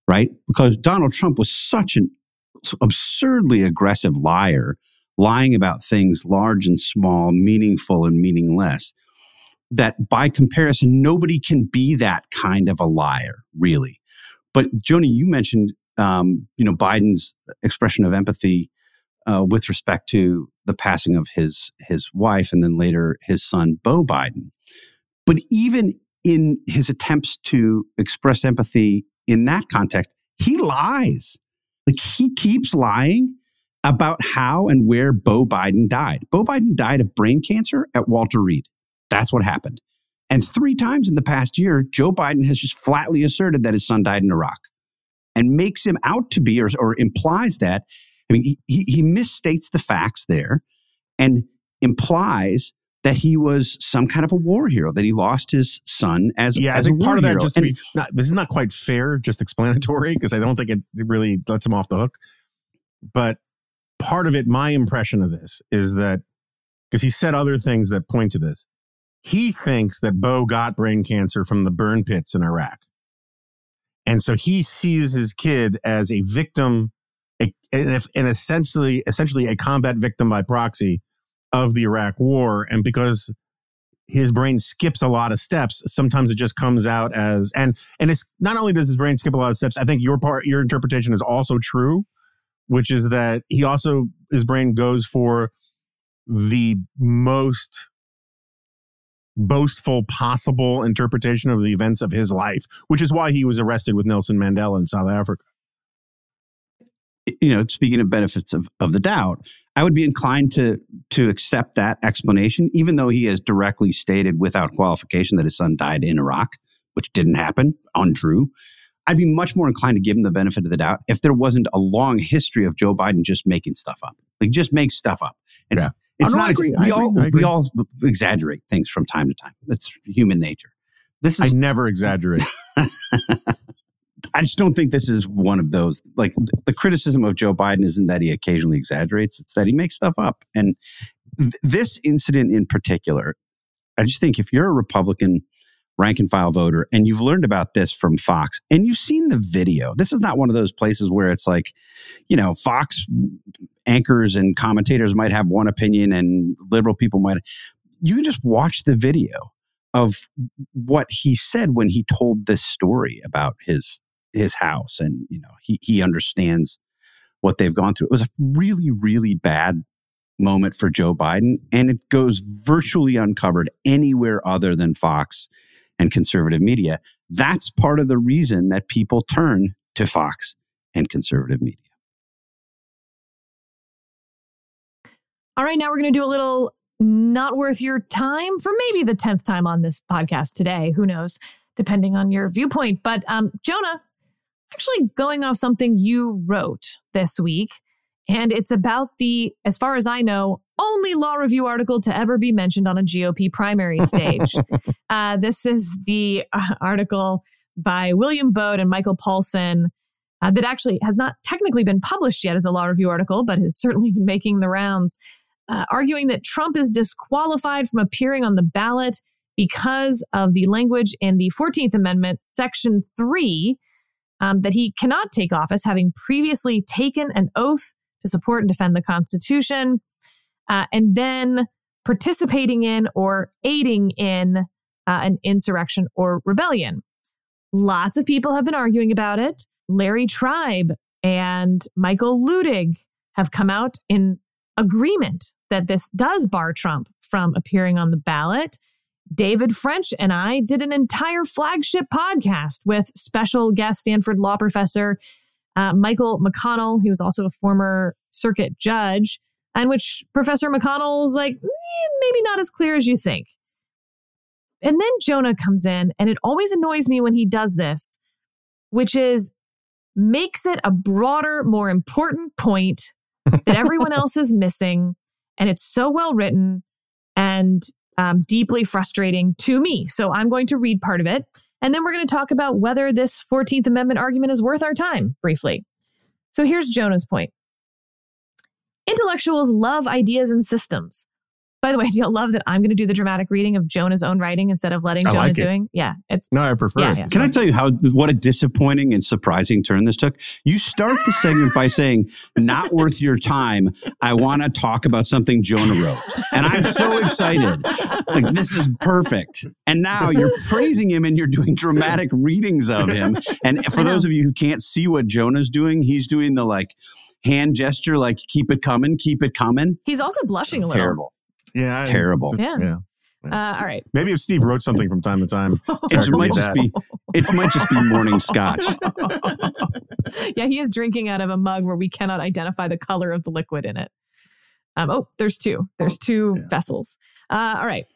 right? Because Donald Trump was such an absurdly aggressive liar, lying about things large and small, meaningful and meaningless, that by comparison, nobody can be that kind of a liar, really. But Jonah, you mentioned, um, you know, Biden's expression of empathy uh, with respect to the passing of his his wife and then later his son Bo Biden. But even in his attempts to express empathy in that context, he lies. Like he keeps lying about how and where Bo Biden died. Bo Biden died of brain cancer at Walter Reed. That's what happened. And three times in the past year, Joe Biden has just flatly asserted that his son died in Iraq and makes him out to be or, or implies that. I mean, he, he, he misstates the facts there and implies that he was some kind of a war hero, that he lost his son as, Yeah, I as a think part of that hero. just to And- be not, this is not quite fair, just explanatory because I don't think it really lets him off the hook. But part of it, my impression of this is that because he said other things that point to this, he thinks that Bo got brain cancer from the burn pits in Iraq, and so he sees his kid as a victim, and, if, and essentially, essentially a combat victim by proxy of the Iraq War, and because his brain skips a lot of steps. Sometimes it just comes out as and and it's not only does his brain skip a lot of steps. I think your part, your interpretation is also true, which is that he also his brain goes for the most boastful possible interpretation of the events of his life, which is why he was arrested with Nelson Mandela in South Africa. You know, speaking of benefits of, of the doubt, I would be inclined to to accept that explanation, even though he has directly stated without qualification that his son died in Iraq, which didn't happen, untrue. I'd be much more inclined to give him the benefit of the doubt if there wasn't a long history of Joe Biden just making stuff up. Like just make stuff up. It's Yeah. it's Oh, no, not agree. We all we all exaggerate things from time to time. That's human nature. this is I never exaggerate. I just don't think this is one of those. Like the criticism of Joe Biden isn't that he occasionally exaggerates; it's that he makes stuff up. And th- this incident in particular, I just think if you're a Republican rank and file voter and you've learned about this from Fox and you've seen the video, this is not one of those places where it's like, you know, Fox anchors and commentators might have one opinion and liberal people might. You can just watch the video of what he said when he told this story about his his house and you know he he understands what they've gone through it was a really really bad moment for Joe Biden and it goes virtually uncovered anywhere other than Fox and conservative media that's part of the reason that people turn to Fox and conservative media All right, now we're going to do a little not worth your time for maybe the 10th time on this podcast today. Who knows, depending on your viewpoint. But um, Jonah, actually going off something you wrote this week, and it's about the, as far as I know, only law review article to ever be mentioned on a GOP primary stage. uh, this is the uh, article by William Baude and Michael Paulsen. Uh, that actually has not technically been published yet as a law review article, but has certainly been making the rounds uh, arguing that Trump is disqualified from appearing on the ballot because of the language in the 14th Amendment, Section 3, um, that he cannot take office, having previously taken an oath to support and defend the Constitution, uh, and then participating in or aiding in uh, an insurrection or rebellion. Lots of people have been arguing about it. Larry Tribe and Michael Luttig have come out in agreement that this does bar Trump from appearing on the ballot. David French and I did an entire flagship podcast with special guest Stanford law professor uh, Michael McConnell. He was also a former circuit judge, and which Professor McConnell's like, eh, maybe not as clear as you think. And then Jonah comes in, and it always annoys me when he does this, which is makes it a broader, more important point that everyone else is missing. And it's so well written and um, deeply frustrating to me. So I'm going to read part of it. And then we're going to talk about whether this 14th Amendment argument is worth our time briefly. So here's Jonah's point Intellectuals love ideas and systems. By the way, do you love that I'm going to do the dramatic reading of Jonah's own writing instead of letting I Jonah like it. doing? Yeah, it's No, I prefer Yeah, it. yeah. Can I tell you how what a disappointing and surprising turn this took? You start the segment by saying, "Not worth your time." I want to talk about something Jonah wrote, and I'm so excited. Like this is perfect. And now you're praising him and you're doing dramatic readings of him. And for those of you who can't see what Jonah's doing, he's doing the like hand gesture, like "Keep it coming, keep it coming." he's also blushing a little. Terrible, Yeah, I- terrible. Yeah. Uh, all right. Maybe if Steve wrote something from time to time, It might just that. be. It might just be morning scotch. yeah, he is drinking out of a mug where we cannot identify the color of the liquid in it. Um, oh, there's two. There's two Yeah. vessels. Uh, all right.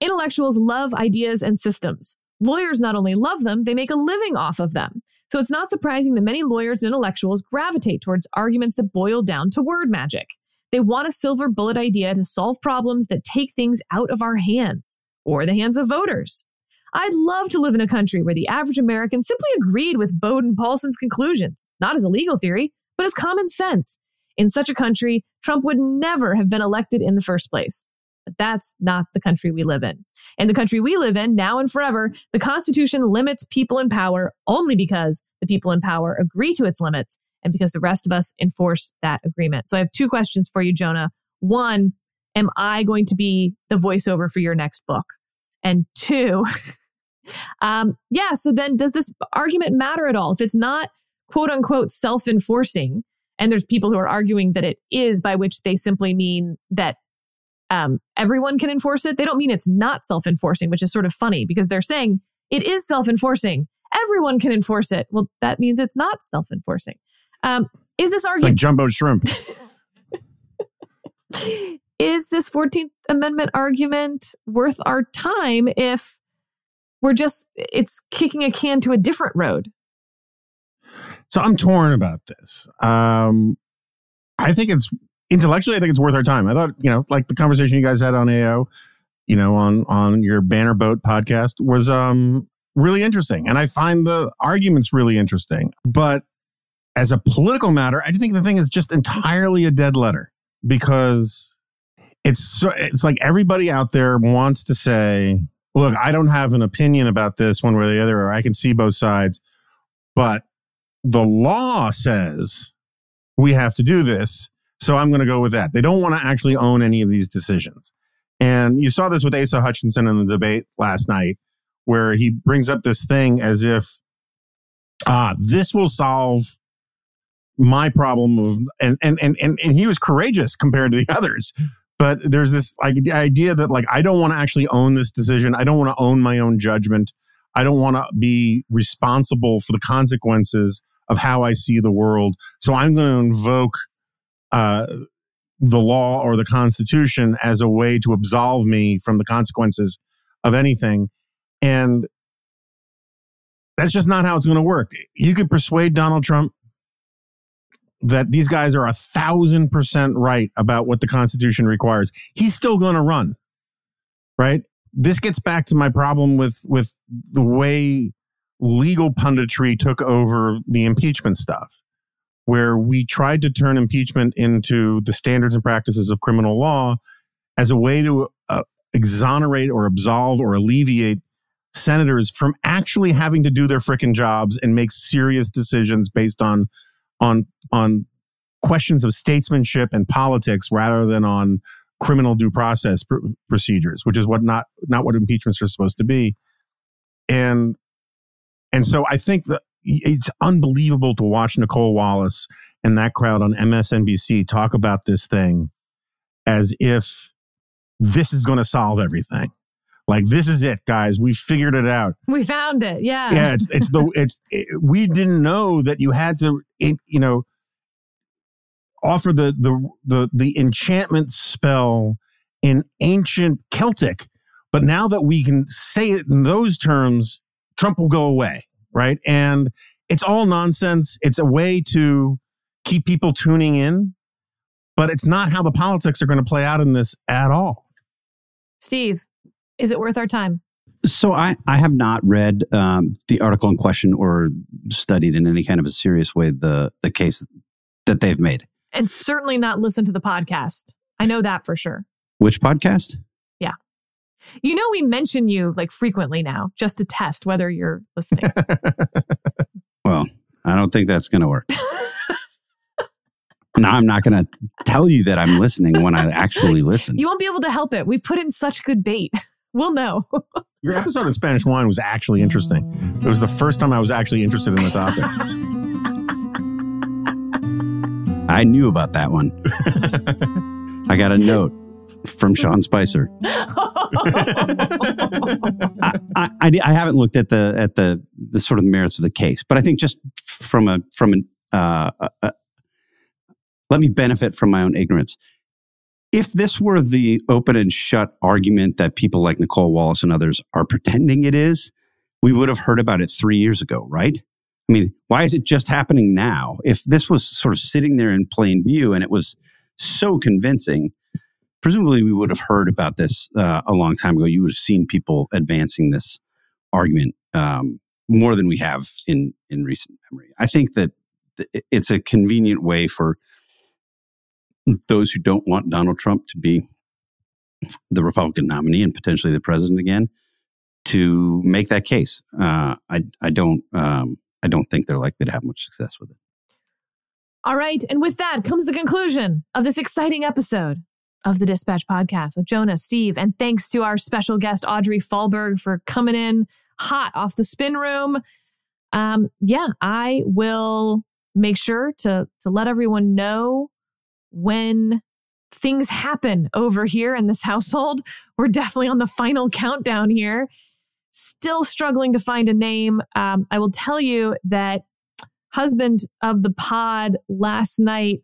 Intellectuals love ideas and systems. Lawyers not only love them, they make a living off of them. So it's not surprising that many lawyers and intellectuals gravitate towards arguments that boil down to word magic. They want a silver bullet idea to solve problems that take things out of our hands or the hands of voters. I'd love to live in a country where the average American simply agreed with Baude and Paulsen's conclusions, not as a legal theory, but as common sense. In such a country, Trump would never have been elected in the first place. But that's not the country we live in. In the country we live in, now and forever, the Constitution limits people in power only because the people in power agree to its limits and because the rest of us enforce that agreement. So I have two questions for you, Jonah. One, am I going to be the voiceover for your next book? And two, um, yeah, so then does this argument matter at all? If it's not quote unquote self enforcing, and there's people who are arguing that it is, by which they simply mean that um, everyone can enforce it. They don't mean it's not self enforcing, which is sort of funny because they're saying it is self enforcing. Everyone can enforce it. Well, that means it's not self enforcing. Um, is this argument like jumbo shrimp. is this 14th Amendment argument worth our time if we're just, it's kicking a can to a different road? So I'm torn about this. Um, I think it's intellectually, I think it's worth our time. I thought, you know, like the conversation you guys had on AO, you know, on on your Banner Boat podcast was um really interesting, and I find the arguments really interesting. But as a political matter, I think the thing is just entirely a dead letter because it's it's like everybody out there wants to say, "Look, I don't have an opinion about this one way or the other, or I can see both sides," but the law says we have to do this. So I'm going to go with that. They don't want to actually own any of these decisions. And you saw this with Asa Hutchinson in the debate last night, where he brings up this thing as if, ah, this will solve my problem of, and, and, and, and, and he was courageous compared to the others. But there's this like idea that like, I don't want to actually own this decision. I don't want to own my own judgment. I don't want to be responsible for the consequences of how I see the world. So I'm going to invoke uh, the law or the Constitution as a way to absolve me from the consequences of anything. And that's just not how it's going to work. You could persuade Donald Trump that these guys are a thousand percent right about what the Constitution requires. He's still going to run, right? This gets back to my problem with with the way legal punditry took over the impeachment stuff, where we tried to turn impeachment into the standards and practices of criminal law as a way to uh, exonerate or absolve or alleviate senators from actually having to do their frickin' jobs and make serious decisions based on on on questions of statesmanship and politics rather than on criminal due process pr- procedures, which is what not not what impeachments are supposed to be. And and so I think that it's unbelievable to watch Nicolle Wallace and that crowd on MSNBC talk about this thing as if this is going to solve everything. Like this is it, guys. We figured it out. We found it. Yeah. Yeah. It's it's the it's it, we didn't know that you had to you know offer the the the the enchantment spell in ancient Celtic, but now that we can say it in those terms, Trump will go away, right? And it's all nonsense. It's a way to keep people tuning in, but it's not how the politics are going to play out in this at all. Steve, is it worth our time? So I, I have not read um, the article in question or studied in any kind of a serious way the the case that they've made. And certainly not listen to the podcast. I know that for sure. Which podcast? Yeah. You know, we mention you like frequently now just to test whether you're listening. well, I don't think that's going to work. now I'm not going to tell you that I'm listening when I actually listen. You won't be able to help it. We've put in such good bait. We'll know. Your episode of Spanish wine was actually interesting. It was the first time I was actually interested in the topic. I knew about that one. I got a note from Sean Spicer. I, I, I, haven't looked at the at the the sort of merits of the case, but I think just from a from an uh, uh, uh, let me benefit from my own ignorance. If this were the open and shut argument that people like Nicolle Wallace and others are pretending it is, we would have heard about it three years ago, right? I mean, why is it just happening now? If this was sort of sitting there in plain view and it was so convincing, presumably we would have heard about this uh, a long time ago. You would have seen people advancing this argument um, more than we have in in recent memory. I think that it's a convenient way for those who don't want Donald Trump to be the Republican nominee and potentially the president again to make that case. Uh, I I don't um, I don't think they're likely to have much success with it. All right, and with that comes the conclusion of this exciting episode of the Dispatch podcast with Jonah, Steve, and thanks to our special guest Audrey Fahlberg for coming in hot off the spin room. Um, yeah, I will make sure to to let everyone know when things happen over here in this household. We're definitely on the final countdown here. Still struggling to find a name. Um, I will tell you that husband of the pod last night,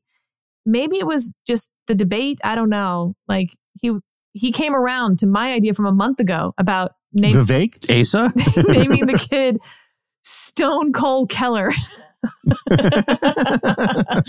maybe it was just the debate. I don't know. Like he he came around to my idea from a month ago about naming Vivek Asa naming the kid Stone Cold Keller.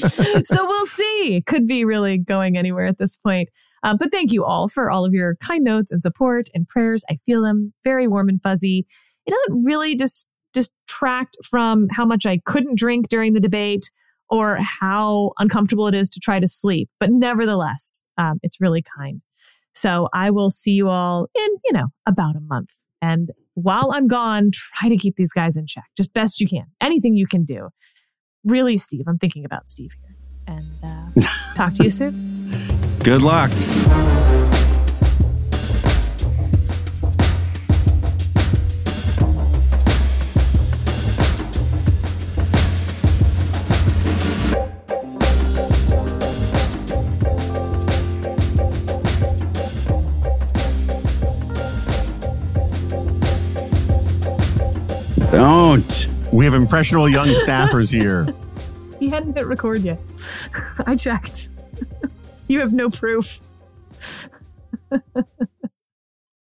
so we'll see. Could be really going anywhere at this point. Uh, but thank you all for all of your kind notes and support and prayers. I feel them very warm and fuzzy. It doesn't really just distract from how much I couldn't drink during the debate or how uncomfortable it is to try to sleep. But nevertheless, um, it's really kind. So I will see you all in, you know, about a month. And while I'm gone, try to keep these guys in check, just best you can. Anything you can do. Really, Steve, I'm thinking about Steve here. And uh, talk to you soon. Good luck. Don't. We have impressionable young staffers here. He hadn't hit record yet. I checked. you have no proof.